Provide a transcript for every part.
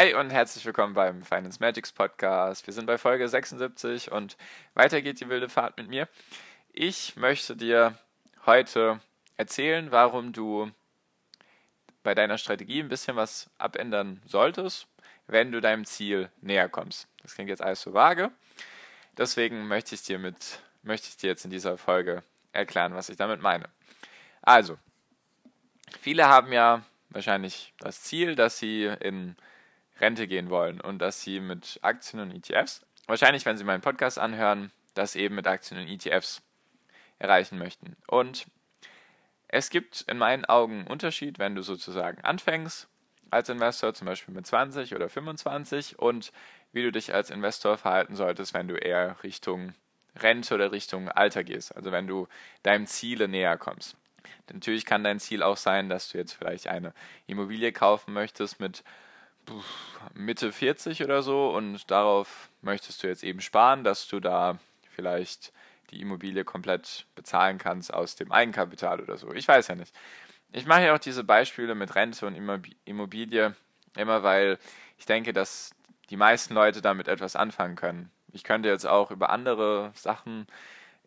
Hi und herzlich willkommen beim Finance Magics Podcast. Wir sind bei Folge 76 und weiter geht die wilde Fahrt mit mir. Ich möchte dir heute erzählen, warum du bei deiner Strategie ein bisschen was abändern solltest, wenn du deinem Ziel näher kommst. Das klingt jetzt alles so vage. Deswegen möchte ich dir mit möchte ich dir jetzt in dieser Folge erklären, was ich damit meine. Also, viele haben ja wahrscheinlich das Ziel, dass sie in Rente gehen wollen und dass sie mit Aktien und ETFs, wahrscheinlich wenn sie meinen Podcast anhören, das eben mit Aktien und ETFs erreichen möchten. Und es gibt in meinen Augen einen Unterschied, wenn du sozusagen anfängst als Investor, zum Beispiel mit 20 oder 25, und wie du dich als Investor verhalten solltest, wenn du eher Richtung Rente oder Richtung Alter gehst, also wenn du deinem Ziele näher kommst. Natürlich kann dein Ziel auch sein, dass du jetzt vielleicht eine Immobilie kaufen möchtest mit Mitte 40 oder so und darauf möchtest du jetzt eben sparen, dass du da vielleicht die Immobilie komplett bezahlen kannst aus dem Eigenkapital oder so. Ich weiß ja nicht. Ich mache ja auch diese Beispiele mit Rente und Immobilie immer, weil ich denke, dass die meisten Leute damit etwas anfangen können. Ich könnte jetzt auch über andere Sachen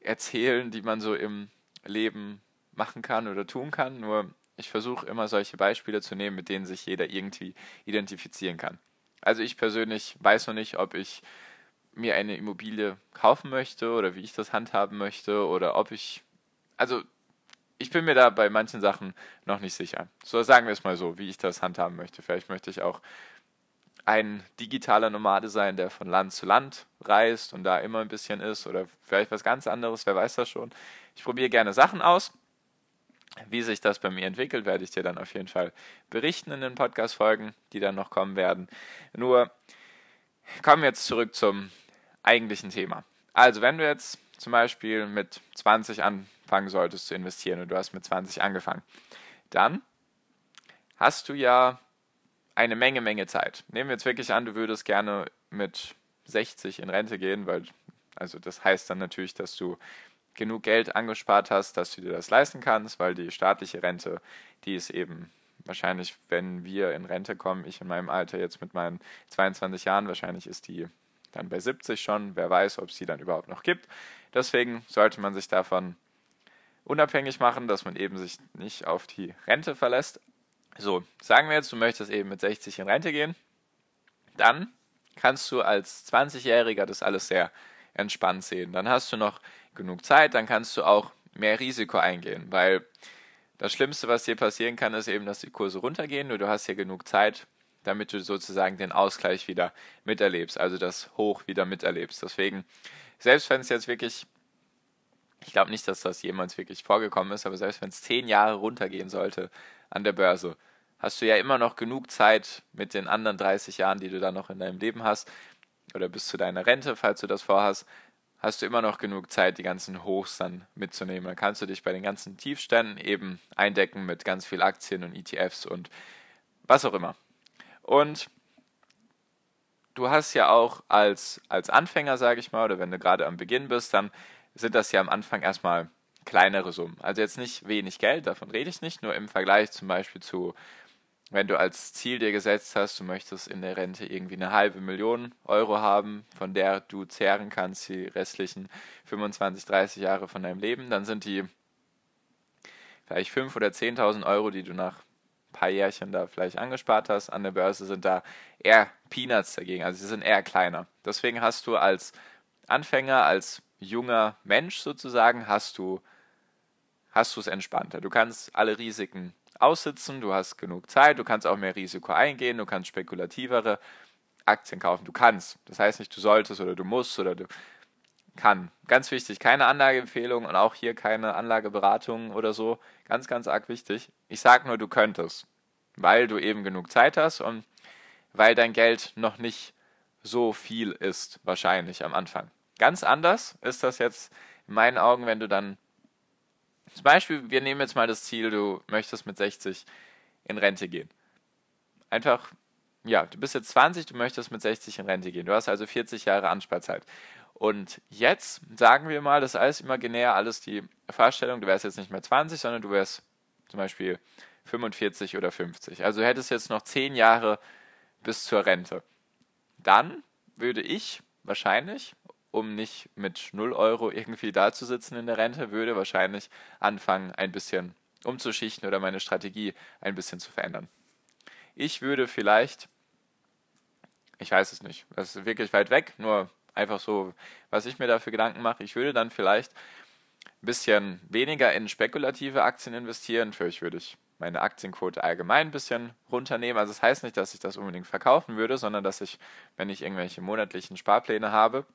erzählen, die man so im Leben machen kann oder tun kann, nur ich versuche immer solche Beispiele zu nehmen, mit denen sich jeder irgendwie identifizieren kann. Also ich persönlich weiß noch nicht, ob ich mir eine Immobilie kaufen möchte oder wie ich das handhaben möchte oder ob ich, also ich bin mir da bei manchen Sachen noch nicht sicher. So sagen wir es mal so, wie ich das handhaben möchte. Vielleicht möchte ich auch ein digitaler Nomade sein, der von Land zu Land reist und da immer ein bisschen ist oder vielleicht was ganz anderes, wer weiß das schon. Ich probiere gerne Sachen aus wie sich das bei mir entwickelt, werde ich dir dann auf jeden Fall berichten in den Podcast-Folgen, die dann noch kommen werden. Nur kommen wir jetzt zurück zum eigentlichen Thema. Also, wenn du jetzt zum Beispiel mit 20 anfangen solltest zu investieren und du hast mit 20 angefangen, dann hast du ja eine Menge, Menge Zeit. Nehmen wir jetzt wirklich an, du würdest gerne mit 60 in Rente gehen, weil, also das heißt dann natürlich, dass du genug Geld angespart hast, dass du dir das leisten kannst, weil die staatliche Rente, die ist eben wahrscheinlich, wenn wir in Rente kommen, ich in meinem Alter jetzt mit meinen 22 Jahren, wahrscheinlich ist die dann bei 70 schon, wer weiß, ob es die dann überhaupt noch gibt. Deswegen sollte man sich davon unabhängig machen, dass man eben sich nicht auf die Rente verlässt. So, sagen wir jetzt, du möchtest eben mit 60 in Rente gehen, dann kannst du als 20-Jähriger das alles sehr entspannt sehen. Dann hast du noch genug Zeit, dann kannst du auch mehr Risiko eingehen, weil das Schlimmste, was dir passieren kann, ist eben, dass die Kurse runtergehen, nur du hast hier genug Zeit, damit du sozusagen den Ausgleich wieder miterlebst, also das Hoch wieder miterlebst. Deswegen, selbst wenn es jetzt wirklich, ich glaube nicht, dass das jemals wirklich vorgekommen ist, aber selbst wenn es zehn Jahre runtergehen sollte an der Börse, hast du ja immer noch genug Zeit mit den anderen 30 Jahren, die du dann noch in deinem Leben hast, oder bis zu deiner Rente, falls du das vorhast, hast du immer noch genug Zeit, die ganzen Hochs dann mitzunehmen. Dann kannst du dich bei den ganzen Tiefständen eben eindecken mit ganz viel Aktien und ETFs und was auch immer. Und du hast ja auch als, als Anfänger, sage ich mal, oder wenn du gerade am Beginn bist, dann sind das ja am Anfang erstmal kleinere Summen. Also jetzt nicht wenig Geld, davon rede ich nicht, nur im Vergleich zum Beispiel zu wenn du als Ziel dir gesetzt hast, du möchtest in der Rente irgendwie eine halbe Million Euro haben, von der du zehren kannst die restlichen 25, 30 Jahre von deinem Leben, dann sind die vielleicht 5.000 oder 10.000 Euro, die du nach ein paar Jährchen da vielleicht angespart hast an der Börse, sind da eher Peanuts dagegen, also sie sind eher kleiner. Deswegen hast du als Anfänger, als junger Mensch sozusagen, hast du hast du es entspannter. Du kannst alle Risiken aussitzen, du hast genug Zeit, du kannst auch mehr Risiko eingehen, du kannst spekulativere Aktien kaufen. Du kannst. Das heißt nicht, du solltest oder du musst oder du kann. Ganz wichtig, keine Anlageempfehlung und auch hier keine Anlageberatung oder so. Ganz, ganz arg wichtig. Ich sage nur, du könntest, weil du eben genug Zeit hast und weil dein Geld noch nicht so viel ist, wahrscheinlich am Anfang. Ganz anders ist das jetzt in meinen Augen, wenn du dann zum Beispiel, wir nehmen jetzt mal das Ziel, du möchtest mit 60 in Rente gehen. Einfach, ja, du bist jetzt 20, du möchtest mit 60 in Rente gehen. Du hast also 40 Jahre Ansparzeit. Und jetzt sagen wir mal, das ist alles imaginär, alles die Vorstellung, du wärst jetzt nicht mehr 20, sondern du wärst zum Beispiel 45 oder 50. Also du hättest jetzt noch 10 Jahre bis zur Rente. Dann würde ich wahrscheinlich, um nicht mit 0 Euro irgendwie dazusitzen in der Rente, würde wahrscheinlich anfangen, ein bisschen umzuschichten oder meine Strategie ein bisschen zu verändern. Ich würde vielleicht, ich weiß es nicht, das ist wirklich weit weg, nur einfach so, was ich mir dafür Gedanken mache, ich würde dann vielleicht ein bisschen weniger in spekulative Aktien investieren. Vielleicht würde ich meine Aktienquote allgemein ein bisschen runternehmen. Also das heißt nicht, dass ich das unbedingt verkaufen würde, sondern dass ich, wenn ich irgendwelche monatlichen Sparpläne habe,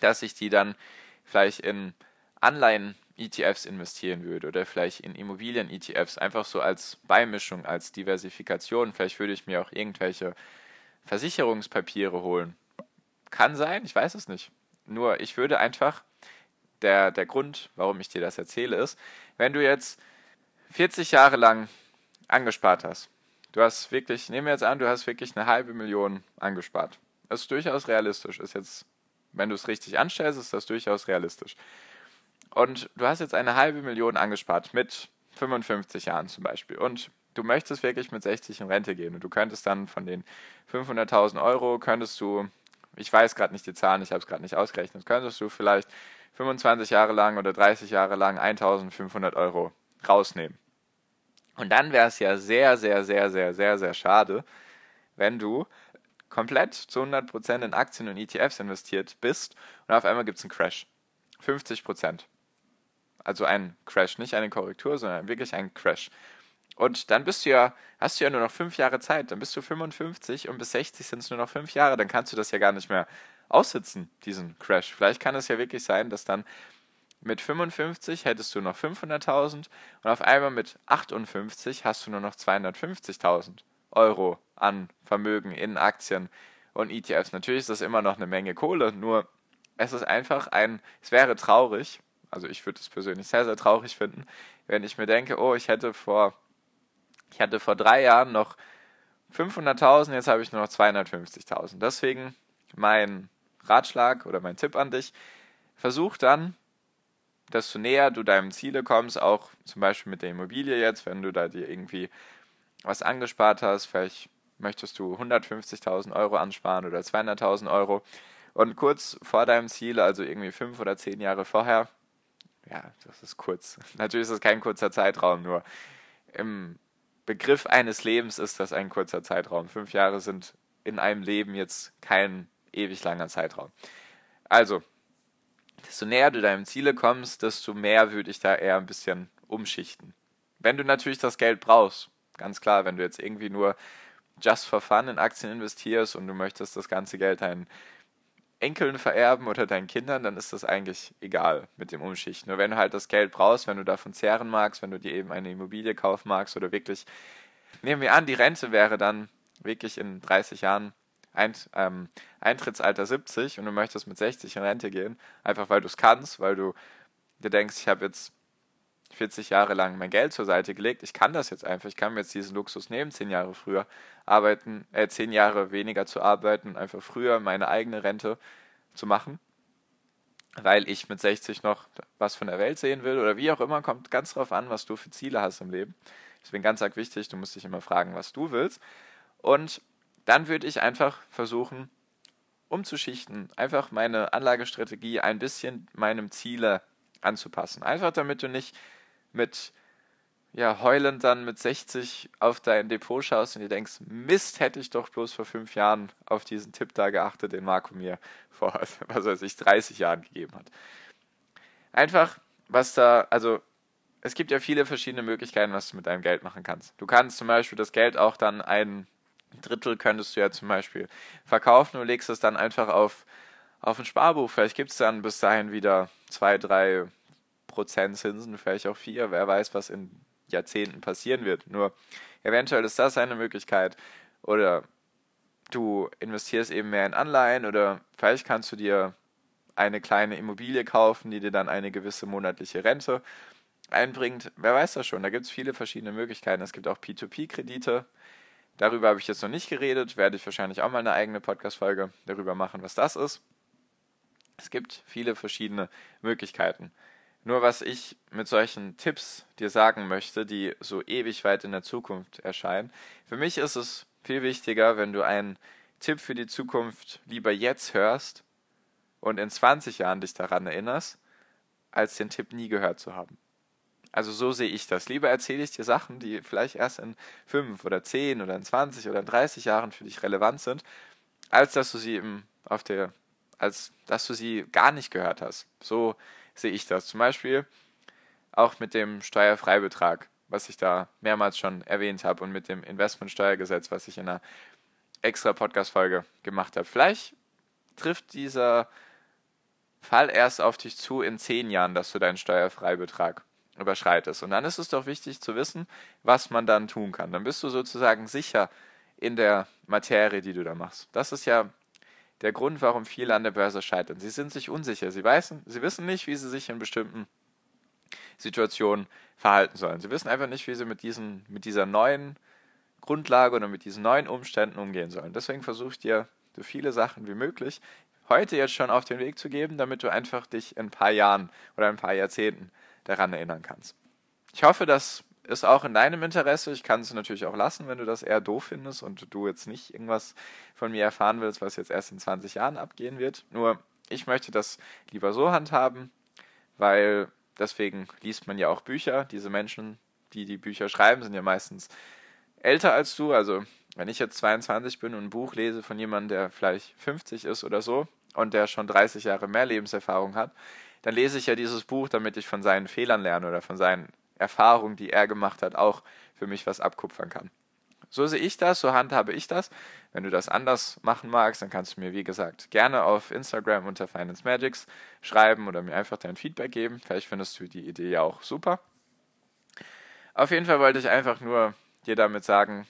dass ich die dann vielleicht in Anleihen-ETFs investieren würde oder vielleicht in Immobilien-ETFs, einfach so als Beimischung, als Diversifikation. Vielleicht würde ich mir auch irgendwelche Versicherungspapiere holen. Kann sein, ich weiß es nicht. Nur ich würde einfach, der, der Grund, warum ich dir das erzähle, ist, wenn du jetzt 40 Jahre lang angespart hast, du hast wirklich, nehmen wir jetzt an, du hast wirklich eine halbe Million angespart. Das ist durchaus realistisch, ist jetzt wenn du es richtig anstellst, ist das durchaus realistisch. Und du hast jetzt eine halbe Million angespart mit 55 Jahren zum Beispiel. Und du möchtest wirklich mit 60 in Rente gehen. Und du könntest dann von den 500.000 Euro, könntest du, ich weiß gerade nicht die Zahlen, ich habe es gerade nicht ausgerechnet, könntest du vielleicht 25 Jahre lang oder 30 Jahre lang 1.500 Euro rausnehmen. Und dann wäre es ja sehr, sehr, sehr, sehr, sehr, sehr schade, wenn du komplett zu 100% in Aktien und ETFs investiert bist und auf einmal gibt es einen Crash. 50%. Also ein Crash, nicht eine Korrektur, sondern wirklich ein Crash. Und dann bist du ja, hast du ja nur noch fünf Jahre Zeit. Dann bist du 55 und bis 60 sind es nur noch fünf Jahre. Dann kannst du das ja gar nicht mehr aussitzen, diesen Crash. Vielleicht kann es ja wirklich sein, dass dann mit 55 hättest du noch 500.000 und auf einmal mit 58 hast du nur noch 250.000. Euro an Vermögen in Aktien und ETFs. Natürlich ist das immer noch eine Menge Kohle, nur es ist einfach ein, es wäre traurig, also ich würde es persönlich sehr, sehr traurig finden, wenn ich mir denke, oh, ich hätte vor, ich hatte vor drei Jahren noch 500.000, jetzt habe ich nur noch 250.000. Deswegen mein Ratschlag oder mein Tipp an dich, versuch dann, desto näher du deinem Ziele kommst, auch zum Beispiel mit der Immobilie jetzt, wenn du da dir irgendwie was angespart hast, vielleicht möchtest du 150.000 Euro ansparen oder 200.000 Euro und kurz vor deinem Ziel, also irgendwie fünf oder zehn Jahre vorher, ja, das ist kurz. Natürlich ist das kein kurzer Zeitraum, nur im Begriff eines Lebens ist das ein kurzer Zeitraum. Fünf Jahre sind in einem Leben jetzt kein ewig langer Zeitraum. Also, desto näher du deinem Ziele kommst, desto mehr würde ich da eher ein bisschen umschichten. Wenn du natürlich das Geld brauchst, Ganz klar, wenn du jetzt irgendwie nur just for fun in Aktien investierst und du möchtest das ganze Geld deinen Enkeln vererben oder deinen Kindern, dann ist das eigentlich egal mit dem Umschichten. Nur wenn du halt das Geld brauchst, wenn du davon zehren magst, wenn du dir eben eine Immobilie kaufen magst oder wirklich, nehmen wir an, die Rente wäre dann wirklich in 30 Jahren Eint, ähm, Eintrittsalter 70 und du möchtest mit 60 in Rente gehen, einfach weil du es kannst, weil du dir denkst, ich habe jetzt 40 Jahre lang mein Geld zur Seite gelegt. Ich kann das jetzt einfach. Ich kann mir jetzt diesen Luxus nehmen, 10 Jahre früher arbeiten, äh, 10 Jahre weniger zu arbeiten und einfach früher meine eigene Rente zu machen, weil ich mit 60 noch was von der Welt sehen will oder wie auch immer, kommt ganz drauf an, was du für Ziele hast im Leben. Deswegen ganz arg wichtig, du musst dich immer fragen, was du willst. Und dann würde ich einfach versuchen, umzuschichten, einfach meine Anlagestrategie ein bisschen meinem Ziele anzupassen. Einfach damit du nicht mit ja, heulend dann mit 60 auf dein Depot schaust und dir denkst, Mist, hätte ich doch bloß vor fünf Jahren auf diesen Tipp da geachtet, den Marco mir vor, was weiß ich, 30 Jahren gegeben hat. Einfach, was da, also es gibt ja viele verschiedene Möglichkeiten, was du mit deinem Geld machen kannst. Du kannst zum Beispiel das Geld auch dann ein Drittel könntest du ja zum Beispiel verkaufen und legst es dann einfach auf, auf ein Sparbuch. Vielleicht gibt es dann bis dahin wieder zwei, drei Prozent Zinsen, vielleicht auch vier. Wer weiß, was in Jahrzehnten passieren wird. Nur eventuell ist das eine Möglichkeit. Oder du investierst eben mehr in Anleihen oder vielleicht kannst du dir eine kleine Immobilie kaufen, die dir dann eine gewisse monatliche Rente einbringt. Wer weiß das schon? Da gibt es viele verschiedene Möglichkeiten. Es gibt auch P2P-Kredite. Darüber habe ich jetzt noch nicht geredet, werde ich wahrscheinlich auch mal eine eigene Podcast-Folge darüber machen, was das ist. Es gibt viele verschiedene Möglichkeiten. Nur was ich mit solchen Tipps dir sagen möchte, die so ewig weit in der Zukunft erscheinen, für mich ist es viel wichtiger, wenn du einen Tipp für die Zukunft lieber jetzt hörst und in 20 Jahren dich daran erinnerst, als den Tipp nie gehört zu haben. Also so sehe ich das. Lieber erzähle ich dir Sachen, die vielleicht erst in 5 oder 10 oder in 20 oder in 30 Jahren für dich relevant sind, als dass du sie im, auf der, als dass du sie gar nicht gehört hast. So sehe ich das. Zum Beispiel auch mit dem Steuerfreibetrag, was ich da mehrmals schon erwähnt habe, und mit dem Investmentsteuergesetz, was ich in einer extra Podcast-Folge gemacht habe. Vielleicht trifft dieser Fall erst auf dich zu in zehn Jahren, dass du deinen Steuerfreibetrag überschreitest. Und dann ist es doch wichtig zu wissen, was man dann tun kann. Dann bist du sozusagen sicher in der Materie, die du da machst. Das ist ja der Grund, warum viele an der Börse scheitern. Sie sind sich unsicher. Sie, weißen, sie wissen nicht, wie sie sich in bestimmten Situationen verhalten sollen. Sie wissen einfach nicht, wie sie mit, diesen, mit dieser neuen Grundlage oder mit diesen neuen Umständen umgehen sollen. Deswegen versuche ich dir so viele Sachen wie möglich heute jetzt schon auf den Weg zu geben, damit du einfach dich in ein paar Jahren oder ein paar Jahrzehnten daran erinnern kannst. Ich hoffe, das ist auch in deinem Interesse. Ich kann es natürlich auch lassen, wenn du das eher doof findest und du jetzt nicht irgendwas von mir erfahren willst, was jetzt erst in 20 Jahren abgehen wird. Nur ich möchte das lieber so handhaben, weil deswegen liest man ja auch Bücher. Diese Menschen, die die Bücher schreiben, sind ja meistens älter als du. Also wenn ich jetzt 22 bin und ein Buch lese von jemandem, der vielleicht 50 ist oder so und der schon 30 Jahre mehr Lebenserfahrung hat, dann lese ich ja dieses Buch, damit ich von seinen Fehlern lerne oder von seinen Erfahrungen, die er gemacht hat, auch für mich was abkupfern kann. So sehe ich das, so handhabe ich das. Wenn du das anders machen magst, dann kannst du mir, wie gesagt, gerne auf Instagram unter Finance Magics schreiben oder mir einfach dein Feedback geben. Vielleicht findest du die Idee ja auch super. Auf jeden Fall wollte ich einfach nur dir damit sagen,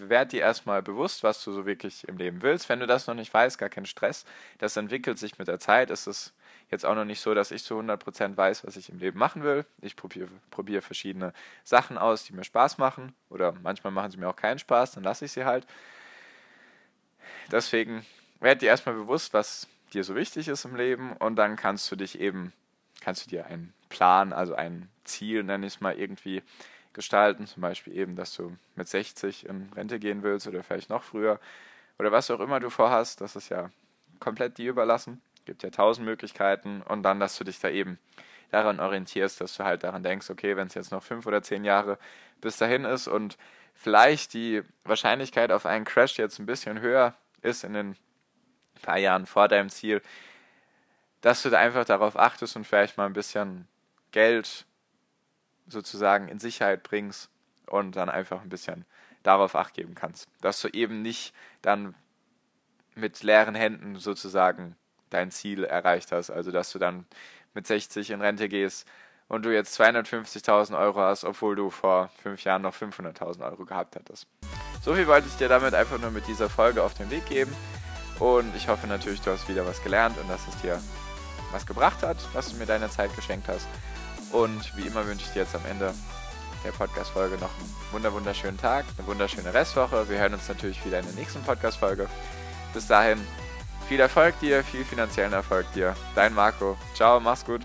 werd dir erstmal bewusst, was du so wirklich im Leben willst. Wenn du das noch nicht weißt, gar kein Stress. Das entwickelt sich mit der Zeit. Es ist jetzt auch noch nicht so, dass ich zu 100% weiß, was ich im Leben machen will. Ich probiere probier verschiedene Sachen aus, die mir Spaß machen. Oder manchmal machen sie mir auch keinen Spaß, dann lasse ich sie halt. Deswegen werd dir erstmal bewusst, was dir so wichtig ist im Leben. Und dann kannst du dich eben, kannst du dir einen Plan, also ein Ziel, nenne ich es mal irgendwie, gestalten. Zum Beispiel eben, dass du mit 60 in Rente gehen willst oder vielleicht noch früher oder was auch immer du vorhast. Das ist ja komplett dir überlassen. Gibt ja tausend Möglichkeiten und dann, dass du dich da eben daran orientierst, dass du halt daran denkst, okay, wenn es jetzt noch fünf oder zehn Jahre bis dahin ist und vielleicht die Wahrscheinlichkeit auf einen Crash jetzt ein bisschen höher ist in den paar Jahren vor deinem Ziel, dass du da einfach darauf achtest und vielleicht mal ein bisschen Geld sozusagen in Sicherheit bringst und dann einfach ein bisschen darauf acht geben kannst. Dass du eben nicht dann mit leeren Händen sozusagen dein Ziel erreicht hast. Also dass du dann mit 60 in Rente gehst und du jetzt 250.000 Euro hast, obwohl du vor fünf Jahren noch 500.000 Euro gehabt hattest. So viel wollte ich dir damit einfach nur mit dieser Folge auf den Weg geben. Und ich hoffe natürlich, du hast wieder was gelernt und dass es dir was gebracht hat, dass du mir deine Zeit geschenkt hast. Und wie immer wünsche ich dir jetzt am Ende der Podcast-Folge noch einen wunderschönen Tag, eine wunderschöne Restwoche. Wir hören uns natürlich wieder in der nächsten Podcast-Folge. Bis dahin, viel Erfolg dir, viel finanziellen Erfolg dir. Dein Marco. Ciao, mach's gut.